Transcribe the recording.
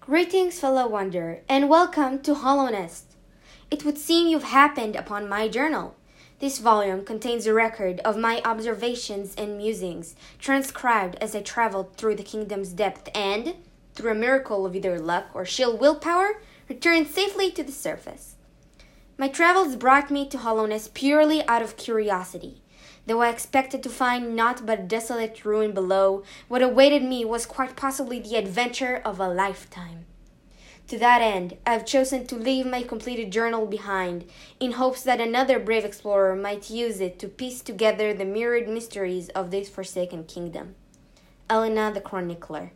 Greetings, fellow wanderer, and welcome to Hollownest. It would seem you've happened upon my journal. This volume contains a record of my observations and musings, transcribed as I traveled through the kingdom's depth and, through a miracle of either luck or sheer willpower, returned safely to the surface. My travels brought me to Hollownest purely out of curiosity. Though I expected to find naught but desolate ruin below, what awaited me was quite possibly the adventure of a lifetime. To that end, I have chosen to leave my completed journal behind, in hopes that another brave explorer might use it to piece together the myriad mysteries of this forsaken kingdom. Elena the Chronicler.